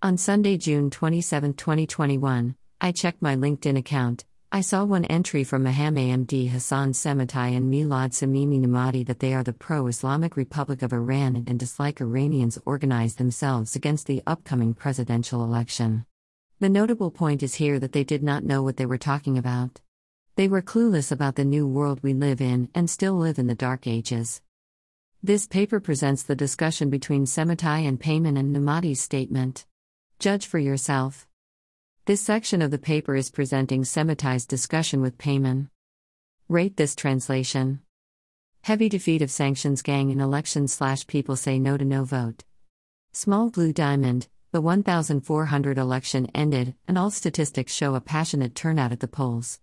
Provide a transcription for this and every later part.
On Sunday, June 27, 2021, I checked my LinkedIn account. I saw one entry from Mohammad Hassan Sematai and Milad Samimi Nemati that they are the pro Islamic Republic of Iran and dislike Iranians organize themselves against the upcoming presidential election. The notable point is here that they did not know what they were talking about. They were clueless about the new world we live in and still live in the dark ages. This paper presents the discussion between Sematai and Payman and Nemati's statement. Judge for yourself. This section of the paper is presenting Sematai's discussion with Payman. Rate this translation. Heavy defeat of sanctions gang in election slash people say no to no vote. Small blue diamond, the 1,400 election ended, and all statistics show a passionate turnout at the polls.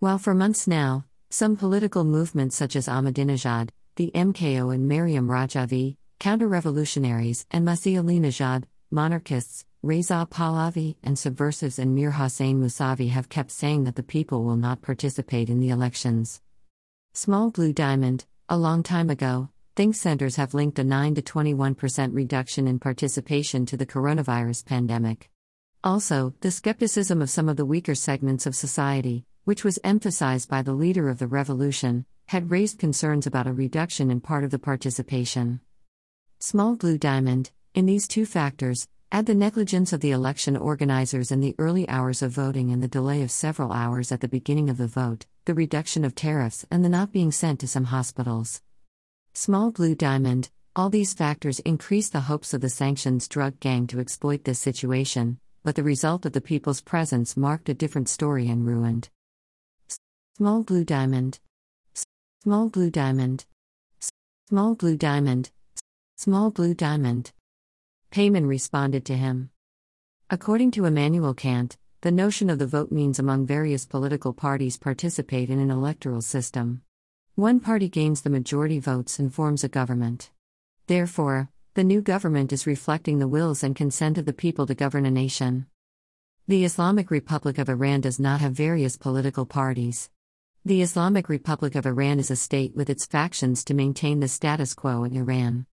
While for months now, some political movements such as Ahmadinejad, the MKO and Maryam Rajavi, counter revolutionaries, and Masih Alinejad, monarchists, Reza Pahlavi, and subversives, and Mir Hossein Mousavi have kept saying that the people will not participate in the elections. Small Blue Diamond, a long time ago, think centers have linked a 9 to 21% reduction in participation to the coronavirus pandemic. Also, the skepticism of some of the weaker segments of society, which was emphasized by the leader of the revolution, had raised concerns about a reduction in part of the participation. Small Blue Diamond, in these two factors, add the negligence of the election organizers in the early hours of voting and the delay of several hours at the beginning of the vote, the reduction of tariffs, and the not being sent to some hospitals. Small Blue Diamond, all these factors increase the hopes of the sanctions drug gang to exploit this situation, but the result of the people's presence marked a different story and ruined. Small blue diamond. Small blue diamond. Small blue diamond. Small blue diamond. Payman responded to him. According to Immanuel Kant, the notion of the vote means among various political parties participate in an electoral system. One party gains the majority votes and forms a government. Therefore, the new government is reflecting the wills and consent of the people to govern a nation. The Islamic Republic of Iran does not have various political parties. The Islamic Republic of Iran is a state with its factions to maintain the status quo in Iran.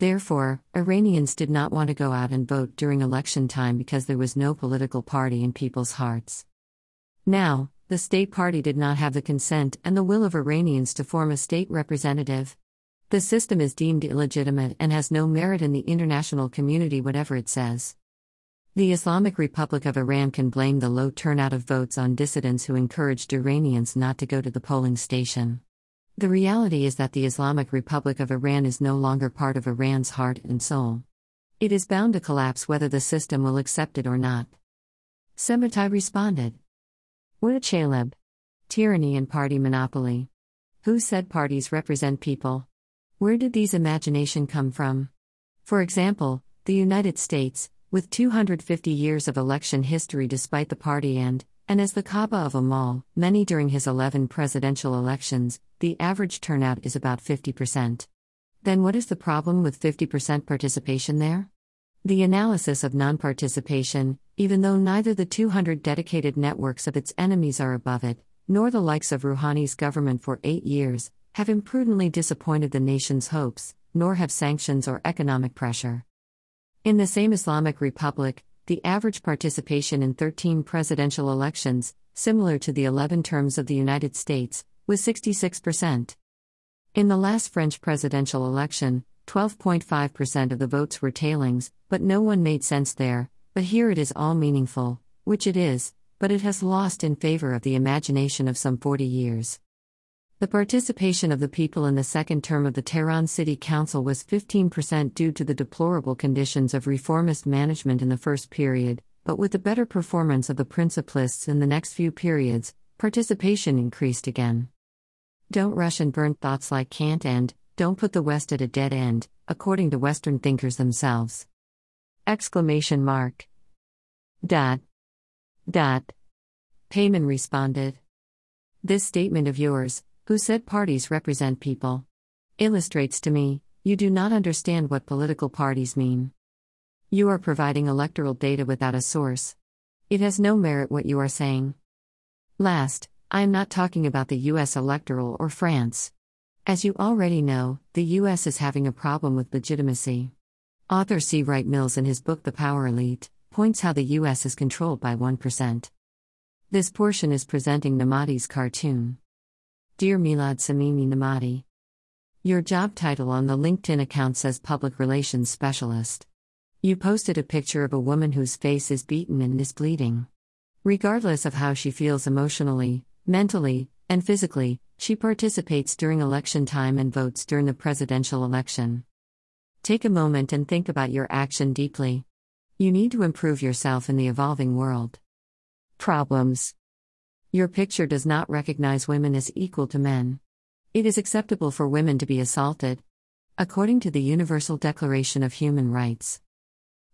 Therefore, Iranians did not want to go out and vote during election time because there was no political party in people's hearts. Now, the state party did not have the consent and the will of Iranians to form a state representative. The system is deemed illegitimate and has no merit in the international community, whatever it says. The Islamic Republic of Iran can blame the low turnout of votes on dissidents who encouraged Iranians not to go to the polling station. The reality is that the Islamic Republic of Iran is no longer part of Iran's heart and soul. It is bound to collapse whether the system will accept it or not. Sematai responded. What a chaleb. Tyranny and party monopoly. Who said parties represent people? Where did these imagination come from? For example, the United States, with 250 years of election history despite the party and, and as the Kaaba of Amal, many during his 11 presidential elections, the average turnout is about 50%. Then what is the problem with 50% participation there? The analysis of non participation, even though neither the 200 dedicated networks of its enemies are above it, nor the likes of Rouhani's government for eight years, have imprudently disappointed the nation's hopes, nor have sanctions or economic pressure. In the same Islamic Republic, the average participation in 13 presidential elections, similar to the 11 terms of the United States, was 66%. In the last French presidential election, 12.5% of the votes were tailings, but no one made sense there. But here it is all meaningful, which it is, but it has lost in favor of the imagination of some 40 years. The participation of the people in the second term of the Tehran City Council was 15% due to the deplorable conditions of reformist management in the first period, but with the better performance of the principalists in the next few periods, participation increased again. Don't rush and burn thoughts like Kant and don't put the West at a dead end, according to Western thinkers themselves. Exclamation mark. Dot. Dot. Payman responded. This statement of yours, who said parties represent people, illustrates to me you do not understand what political parties mean. You are providing electoral data without a source. It has no merit what you are saying. Last, I am not talking about the US electoral or France. As you already know, the US is having a problem with legitimacy. Author C. Wright Mills, in his book The Power Elite, points how the U.S. is controlled by 1%. This portion is presenting Nemati's cartoon. Dear Milad Samimi Nemati, Your job title on the LinkedIn account says Public Relations Specialist. You posted a picture of a woman whose face is beaten and is bleeding. Regardless of how she feels emotionally, mentally, and physically, she participates during election time and votes during the presidential election. Take a moment and think about your action deeply. You need to improve yourself in the evolving world. Problems Your picture does not recognize women as equal to men. It is acceptable for women to be assaulted. According to the Universal Declaration of Human Rights.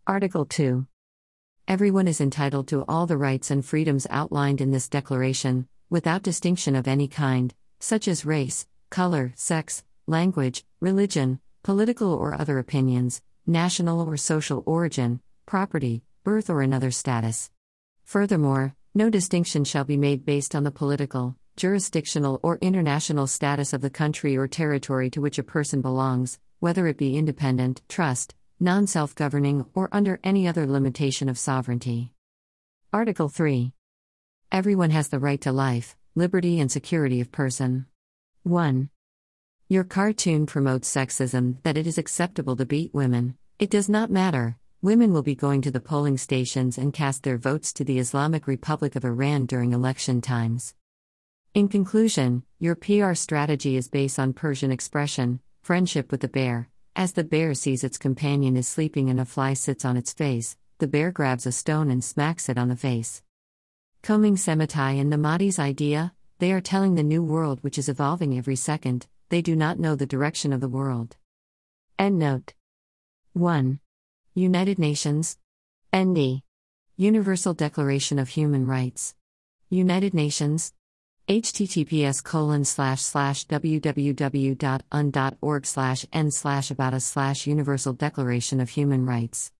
Article 2. Everyone is entitled to all the rights and freedoms outlined in this declaration, without distinction of any kind, such as race, color, sex, language, religion, political or other opinions, national or social origin, property, birth, or another status. Furthermore, no distinction shall be made based on the political, jurisdictional, or international status of the country or territory to which a person belongs, whether it be independent, trust, non self governing, or under any other limitation of sovereignty. Article 3. Everyone has the right to life, liberty, and security of person. 1. Your cartoon promotes sexism that it is acceptable to beat women. It does not matter. Women will be going to the polling stations and cast their votes to the Islamic Republic of Iran during election times. In conclusion, your PR strategy is based on Persian expression, friendship with the bear, as the bear sees its companion is sleeping and a fly sits on its face, the bear grabs a stone and smacks it on the face. Combing Sematai and Nemati's idea, they are telling the new world which is evolving every second, they do not know the direction of the world. End note 1. United Nations. ND. Universal Declaration of Human Rights. United Nations https colon slash slash www.un.org slash n slash about a slash universal declaration of human rights